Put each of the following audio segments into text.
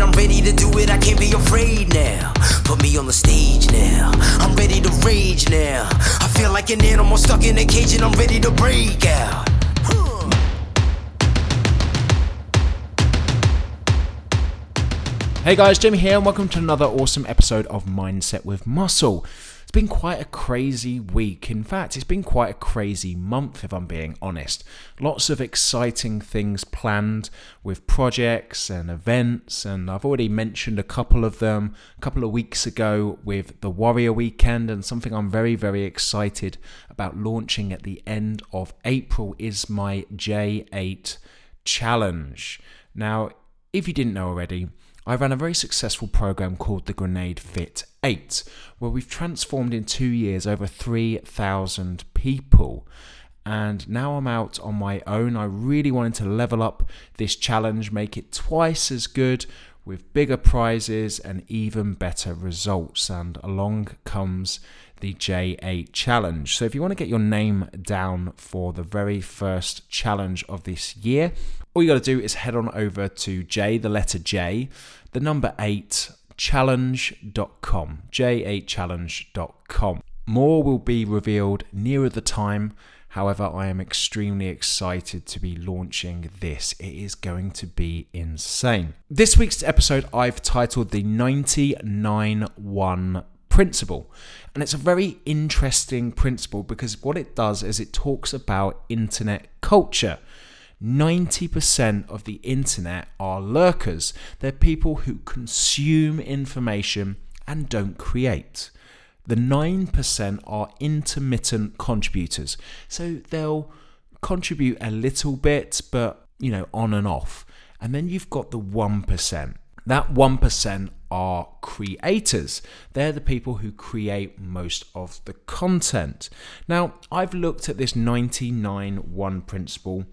it, I'm ready to do it, I can't be afraid now. Put me on the stage now, I'm ready to rage now. I feel like an animal stuck in a cage and I'm ready to break out. Hey guys, Jimmy here, and welcome to another awesome episode of Mindset with Muscle. It's been quite a crazy week. In fact, it's been quite a crazy month, if I'm being honest. Lots of exciting things planned with projects and events, and I've already mentioned a couple of them a couple of weeks ago with the Warrior Weekend, and something I'm very, very excited about launching at the end of April is my J8 Challenge. Now, if you didn't know already, I ran a very successful program called the Grenade Fit 8, where we've transformed in two years over 3,000 people. And now I'm out on my own. I really wanted to level up this challenge, make it twice as good with bigger prizes and even better results. And along comes the J8 challenge. So if you want to get your name down for the very first challenge of this year, all you got to do is head on over to J, the letter J, the number 8 challenge.com, j8challenge.com. More will be revealed nearer the time. However, I am extremely excited to be launching this. It is going to be insane. This week's episode I've titled the 99 1 principle. And it's a very interesting principle because what it does is it talks about internet culture. 90% of the internet are lurkers. They're people who consume information and don't create. The 9% are intermittent contributors. So they'll contribute a little bit, but you know, on and off. And then you've got the 1%. That 1% are creators. They're the people who create most of the content. Now, I've looked at this 99 1 principle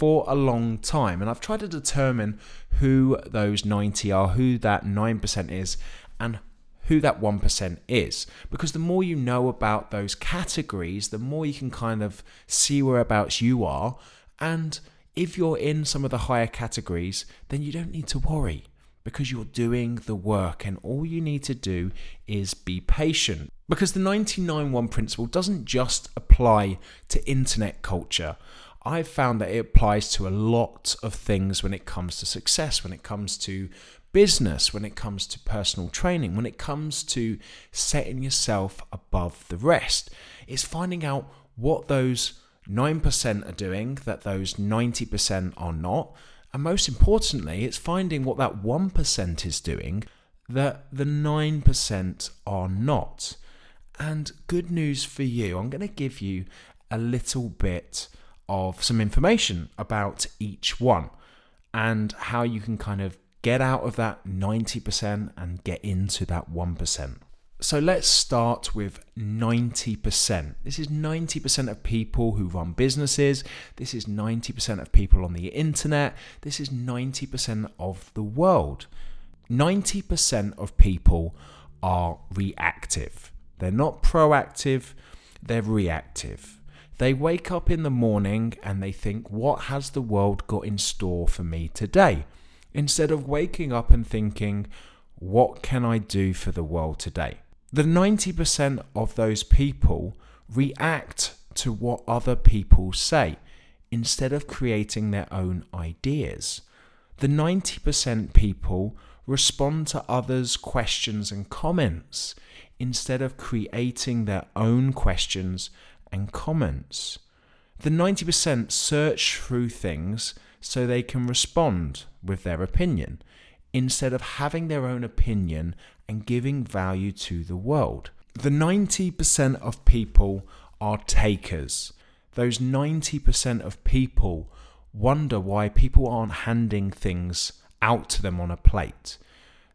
for a long time. And I've tried to determine who those 90 are, who that 9% is, and who that 1% is. Because the more you know about those categories, the more you can kind of see whereabouts you are. And if you're in some of the higher categories, then you don't need to worry because you're doing the work and all you need to do is be patient. Because the 99 1 principle doesn't just apply to internet culture. I've found that it applies to a lot of things when it comes to success, when it comes to business, when it comes to personal training, when it comes to setting yourself above the rest. It's finding out what those 9% are doing that those 90% are not. And most importantly, it's finding what that 1% is doing that the 9% are not. And good news for you, I'm going to give you a little bit of some information about each one and how you can kind of get out of that 90% and get into that 1%. So let's start with 90%. This is 90% of people who run businesses. This is 90% of people on the internet. This is 90% of the world. 90% of people are reactive. They're not proactive, they're reactive. They wake up in the morning and they think, what has the world got in store for me today? Instead of waking up and thinking, what can I do for the world today? The 90% of those people react to what other people say instead of creating their own ideas. The 90% people respond to others' questions and comments instead of creating their own questions and comments. The 90% search through things so they can respond with their opinion instead of having their own opinion and giving value to the world. The 90% of people are takers. Those 90% of people wonder why people aren't handing things out to them on a plate.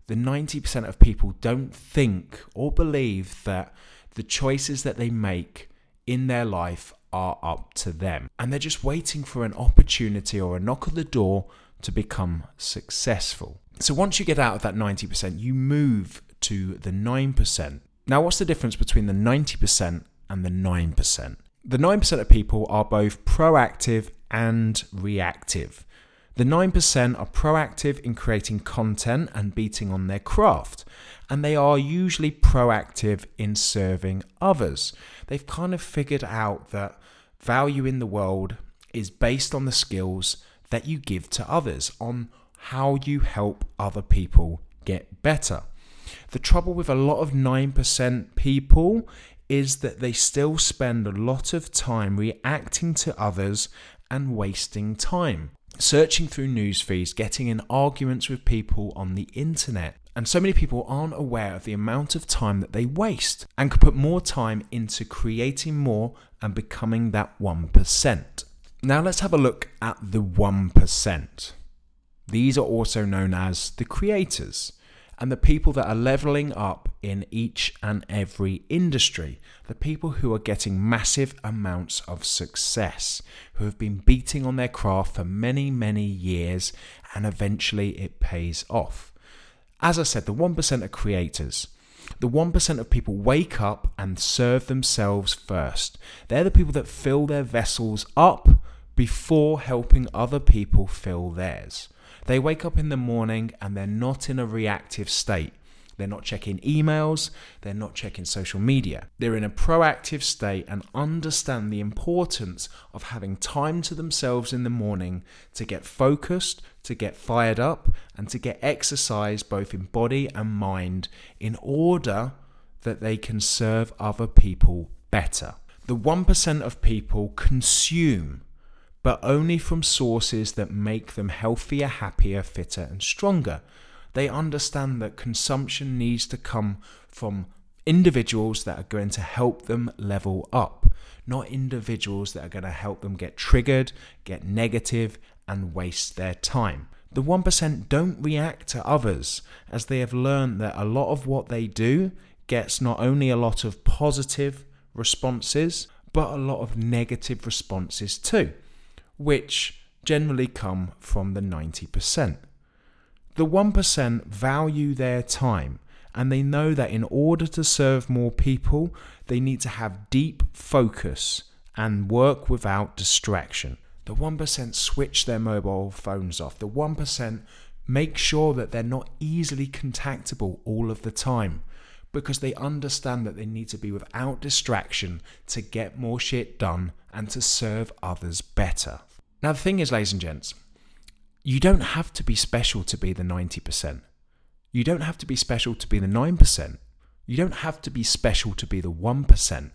The 90% of people don't think or believe that the choices that they make in their life are up to them. And they're just waiting for an opportunity or a knock at the door to become successful. So once you get out of that 90%, you move to the 9%. Now, what's the difference between the 90% and the 9%? The 9% of people are both proactive and reactive. The 9% are proactive in creating content and beating on their craft, and they are usually proactive in serving others. They've kind of figured out that value in the world is based on the skills that you give to others, on how you help other people get better. The trouble with a lot of 9% people is that they still spend a lot of time reacting to others and wasting time searching through news feeds, getting in arguments with people on the internet. And so many people aren't aware of the amount of time that they waste and could put more time into creating more and becoming that 1%. Now let's have a look at the 1%. These are also known as the creators and the people that are leveling up in each and every industry, the people who are getting massive amounts of success, who have been beating on their craft for many, many years, and eventually it pays off. As I said, the 1% are creators. The 1% of people wake up and serve themselves first. They're the people that fill their vessels up before helping other people fill theirs. They wake up in the morning and they're not in a reactive state. They're not checking emails, they're not checking social media. They're in a proactive state and understand the importance of having time to themselves in the morning to get focused, to get fired up, and to get exercise both in body and mind in order that they can serve other people better. The 1% of people consume but only from sources that make them healthier, happier, fitter, and stronger. They understand that consumption needs to come from individuals that are going to help them level up, not individuals that are going to help them get triggered, get negative, and waste their time. The 1% don't react to others as they have learned that a lot of what they do gets not only a lot of positive responses, but a lot of negative responses too which generally come from the 90%. The 1% value their time and they know that in order to serve more people, they need to have deep focus and work without distraction. The 1% switch their mobile phones off. The 1% make sure that they're not easily contactable all of the time because they understand that they need to be without distraction to get more shit done and to serve others better. Now, the thing is, ladies and gents, you don't have to be special to be the 90%. You don't have to be special to be the 9%. You don't have to be special to be the 1%.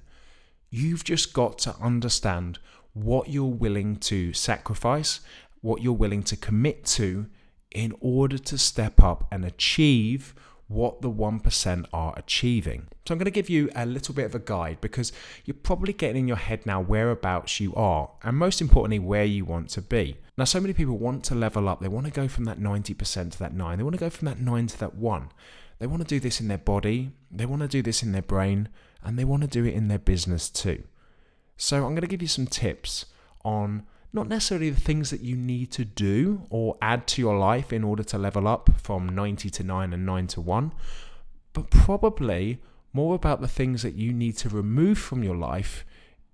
You've just got to understand what you're willing to sacrifice, what you're willing to commit to in order to step up and achieve what the 1% are achieving. So I'm going to give you a little bit of a guide because you're probably getting in your head now whereabouts you are and most importantly where you want to be. Now so many people want to level up. They want to go from that 90% to that 9. They want to go from that 9 to that 1. They want to do this in their body, they want to do this in their brain, and they want to do it in their business too. So I'm going to give you some tips on not necessarily the things that you need to do or add to your life in order to level up from 90 to 9 and 9 to 1, but probably more about the things that you need to remove from your life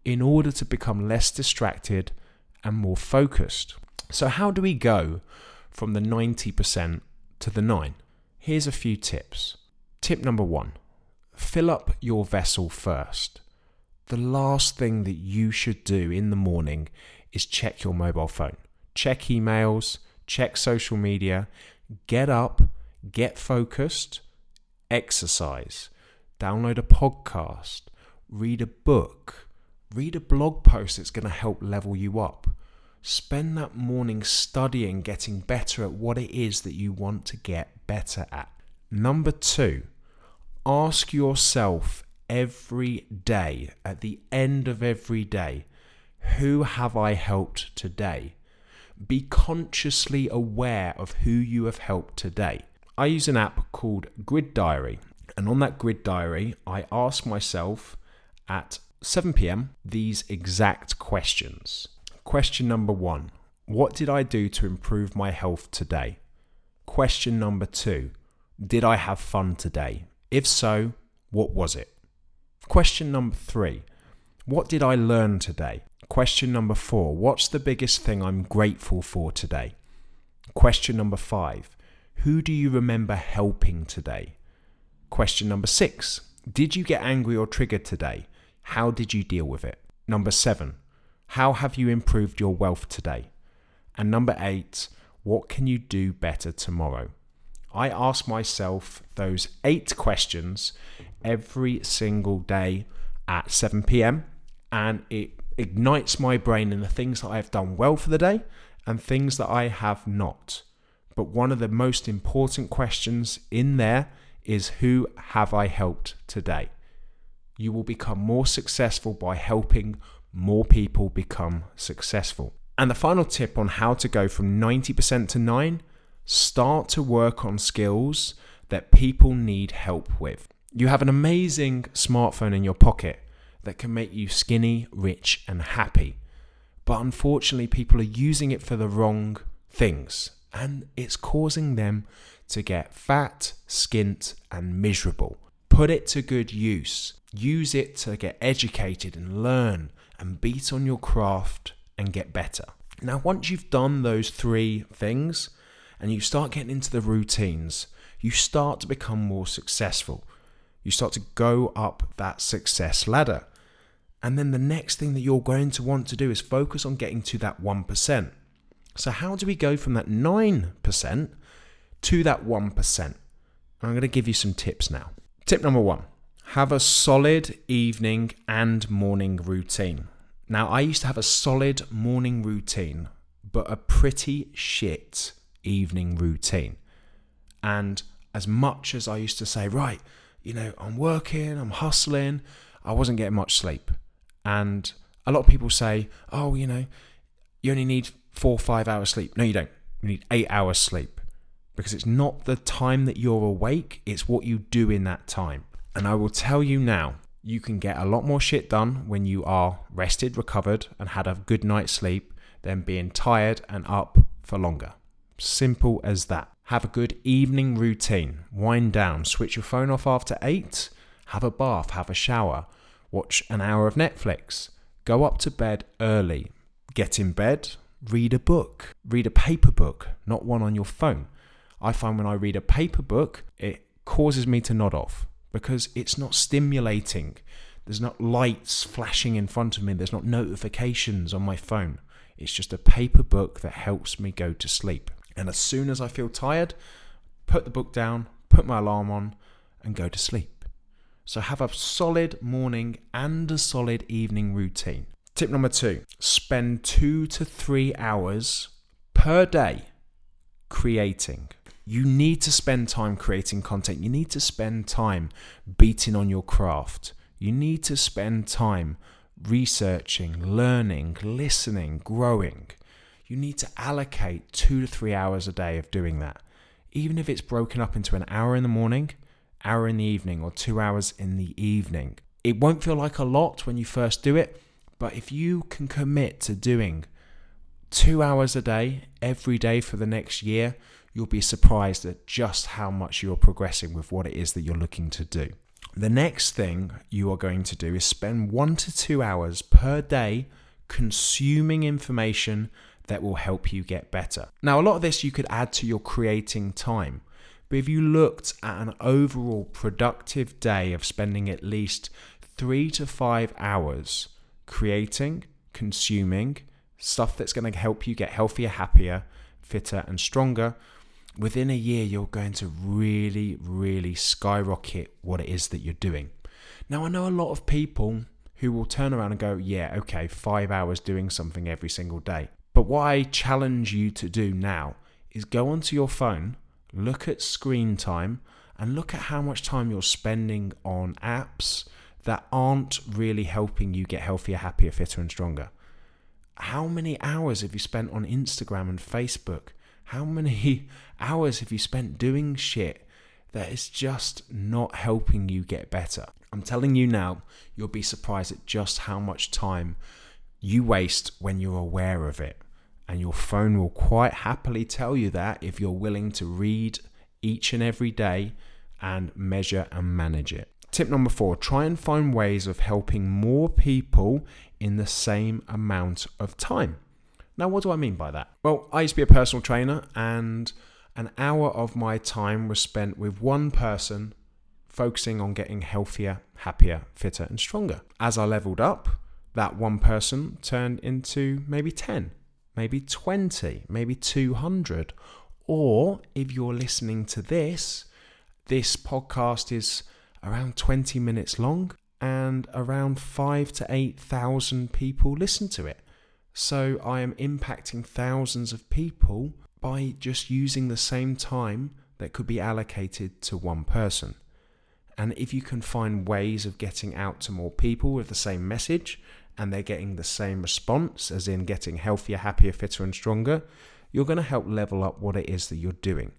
in order to become less distracted and more focused. So, how do we go from the 90% to the 9? Here's a few tips. Tip number one fill up your vessel first. The last thing that you should do in the morning is check your mobile phone. Check emails, check social media, get up, get focused, exercise, download a podcast, read a book, read a blog post that's going to help level you up. Spend that morning studying, getting better at what it is that you want to get better at. Number two, ask yourself every day, at the end of every day, who have I helped today? Be consciously aware of who you have helped today. I use an app called Grid Diary, and on that Grid Diary, I ask myself at 7 pm these exact questions. Question number one What did I do to improve my health today? Question number two Did I have fun today? If so, what was it? Question number three What did I learn today? Question number four What's the biggest thing I'm grateful for today? Question number five Who do you remember helping today? Question number six Did you get angry or triggered today? How did you deal with it? Number seven How have you improved your wealth today? And number eight What can you do better tomorrow? I ask myself those eight questions every single day at 7 pm, and it ignites my brain in the things that I have done well for the day and things that I have not. But one of the most important questions in there is Who have I helped today? You will become more successful by helping more people become successful. And the final tip on how to go from 90% to 9 start to work on skills that people need help with. You have an amazing smartphone in your pocket that can make you skinny, rich, and happy. But unfortunately, people are using it for the wrong things, and it's causing them to get fat, skint, and miserable. Put it to good use. Use it to get educated and learn and beat on your craft and get better. Now, once you've done those three things and you start getting into the routines, you start to become more successful. You start to go up that success ladder. And then the next thing that you're going to want to do is focus on getting to that 1%. So, how do we go from that 9% to that 1%? I'm going to give you some tips now. Tip number one have a solid evening and morning routine. Now, I used to have a solid morning routine, but a pretty shit evening routine. And as much as I used to say, right, you know, I'm working, I'm hustling, I wasn't getting much sleep. And a lot of people say, oh, you know, you only need four or five hours sleep. No, you don't. You need eight hours sleep because it's not the time that you're awake, it's what you do in that time. And I will tell you now, you can get a lot more shit done when you are rested, recovered, and had a good night's sleep than being tired and up for longer. Simple as that. Have a good evening routine. Wind down, switch your phone off after 8, have a bath, have a shower, watch an hour of Netflix, go up to bed early, get in bed, read a book, read a paper book, not one on your phone. I find when I read a paper book, it causes me to nod off because it's not stimulating. There's not lights flashing in front of me, there's not notifications on my phone. It's just a paper book that helps me go to sleep. And as soon as I feel tired, put the book down, put my alarm on, and go to sleep. So have a solid morning and a solid evening routine. Tip number two spend two to three hours per day creating. You need to spend time creating content. You need to spend time beating on your craft. You need to spend time researching, learning, listening, growing you need to allocate two to three hours a day of doing that. Even if it's broken up into an hour in the morning, hour in the evening, or two hours in the evening. It won't feel like a lot when you first do it, but if you can commit to doing two hours a day every day for the next year, you'll be surprised at just how much you're progressing with what it is that you're looking to do. The next thing you are going to do is spend one to two hours per day consuming information that will help you get better. Now, a lot of this you could add to your creating time. But if you looked at an overall productive day of spending at least three to five hours creating, consuming stuff that's going to help you get healthier, happier, fitter, and stronger, within a year, you're going to really, really skyrocket what it is that you're doing. Now, I know a lot of people who will turn around and go, Yeah, okay, five hours doing something every single day. But what I challenge you to do now is go onto your phone, look at screen time, and look at how much time you're spending on apps that aren't really helping you get healthier, happier, fitter, and stronger. How many hours have you spent on Instagram and Facebook? How many hours have you spent doing shit that is just not helping you get better? I'm telling you now, you'll be surprised at just how much time you waste when you're aware of it. And your phone will quite happily tell you that if you're willing to read each and every day and measure and manage it. Tip number four try and find ways of helping more people in the same amount of time. Now, what do I mean by that? Well, I used to be a personal trainer, and an hour of my time was spent with one person focusing on getting healthier, happier, fitter, and stronger. As I leveled up, that one person turned into maybe 10, maybe 20, maybe 200. Or if you're listening to this, this podcast is around 20 minutes long and around 5 to 8,000 people listen to it. So I am impacting thousands of people by just using the same time that could be allocated to one person. And if you can find ways of getting out to more people with the same message and they're getting the same response, as in getting healthier, happier, fitter, and stronger, you're going to help level up what it is that you're doing.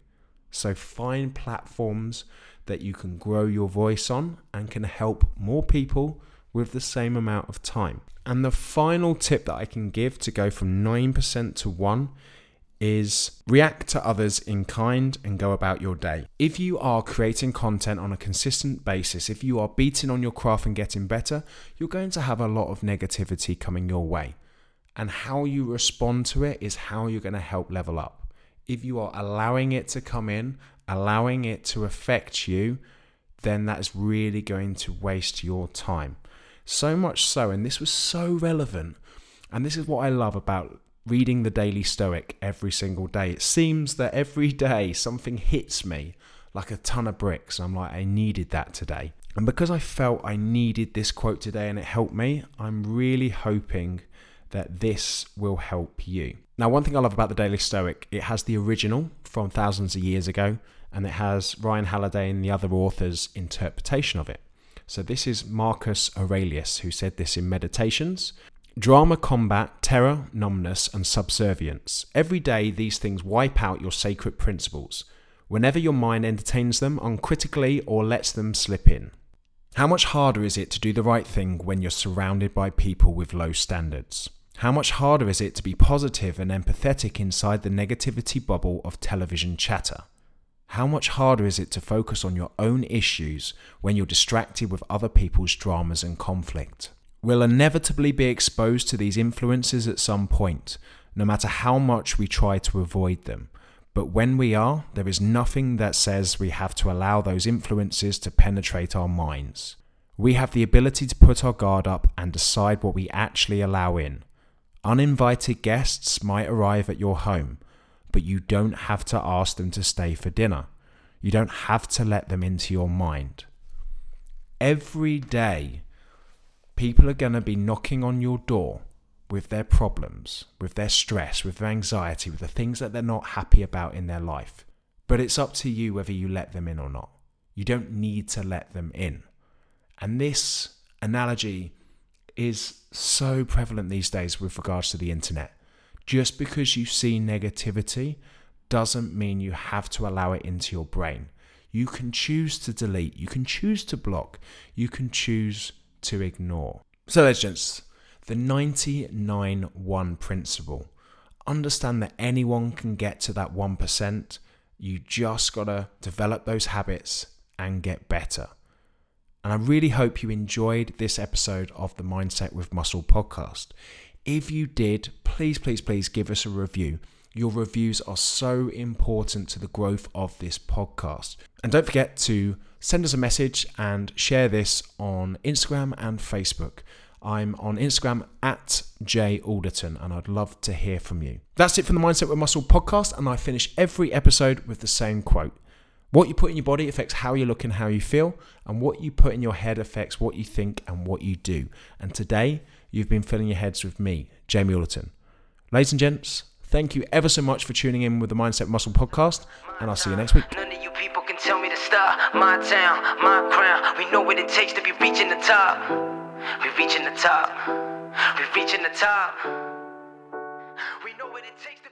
So find platforms that you can grow your voice on and can help more people with the same amount of time. And the final tip that I can give to go from 9% to 1 is react to others in kind and go about your day. If you are creating content on a consistent basis, if you are beating on your craft and getting better, you're going to have a lot of negativity coming your way. And how you respond to it is how you're going to help level up. If you are allowing it to come in, allowing it to affect you, then that's really going to waste your time. So much so, and this was so relevant. And this is what I love about reading the Daily Stoic every single day. It seems that every day something hits me like a ton of bricks. I'm like, I needed that today. And because I felt I needed this quote today and it helped me, I'm really hoping that this will help you. Now, one thing I love about the Daily Stoic, it has the original from thousands of years ago, and it has Ryan Holiday and the other authors' interpretation of it. So, this is Marcus Aurelius who said this in Meditations. Drama combat terror, numbness, and subservience. Every day, these things wipe out your sacred principles. Whenever your mind entertains them uncritically or lets them slip in. How much harder is it to do the right thing when you're surrounded by people with low standards? How much harder is it to be positive and empathetic inside the negativity bubble of television chatter? How much harder is it to focus on your own issues when you're distracted with other people's dramas and conflict? We'll inevitably be exposed to these influences at some point, no matter how much we try to avoid them. But when we are, there is nothing that says we have to allow those influences to penetrate our minds. We have the ability to put our guard up and decide what we actually allow in. Uninvited guests might arrive at your home, but you don't have to ask them to stay for dinner. You don't have to let them into your mind. Every day, people are going to be knocking on your door with their problems, with their stress, with their anxiety, with the things that they're not happy about in their life. But it's up to you whether you let them in or not. You don't need to let them in. And this analogy is so prevalent these days with regards to the internet. Just because you see negativity doesn't mean you have to allow it into your brain. You can choose to delete, you can choose to block, you can choose to ignore. So, legends, the 99 1 principle. Understand that anyone can get to that 1%. You just got to develop those habits and get better. And I really hope you enjoyed this episode of the Mindset with Muscle podcast. If you did, please, please, please give us a review. Your reviews are so important to the growth of this podcast. And don't forget to send us a message and share this on Instagram and Facebook. I'm on Instagram at Jay Alderton, and I'd love to hear from you. That's it from the Mindset with Muscle podcast, and I finish every episode with the same quote. What you put in your body affects how you look and how you feel, and what you put in your head affects what you think and what you do. And today, you've been filling your heads with me, Jamie Alderton. Ladies and gents, thank you ever so much for tuning in with the Mindset Muscle podcast, and I'll see you next week tell me to stop. My town, my crown. We know what it takes to be reaching the top. We reaching the top. We reaching the top. We know what it takes to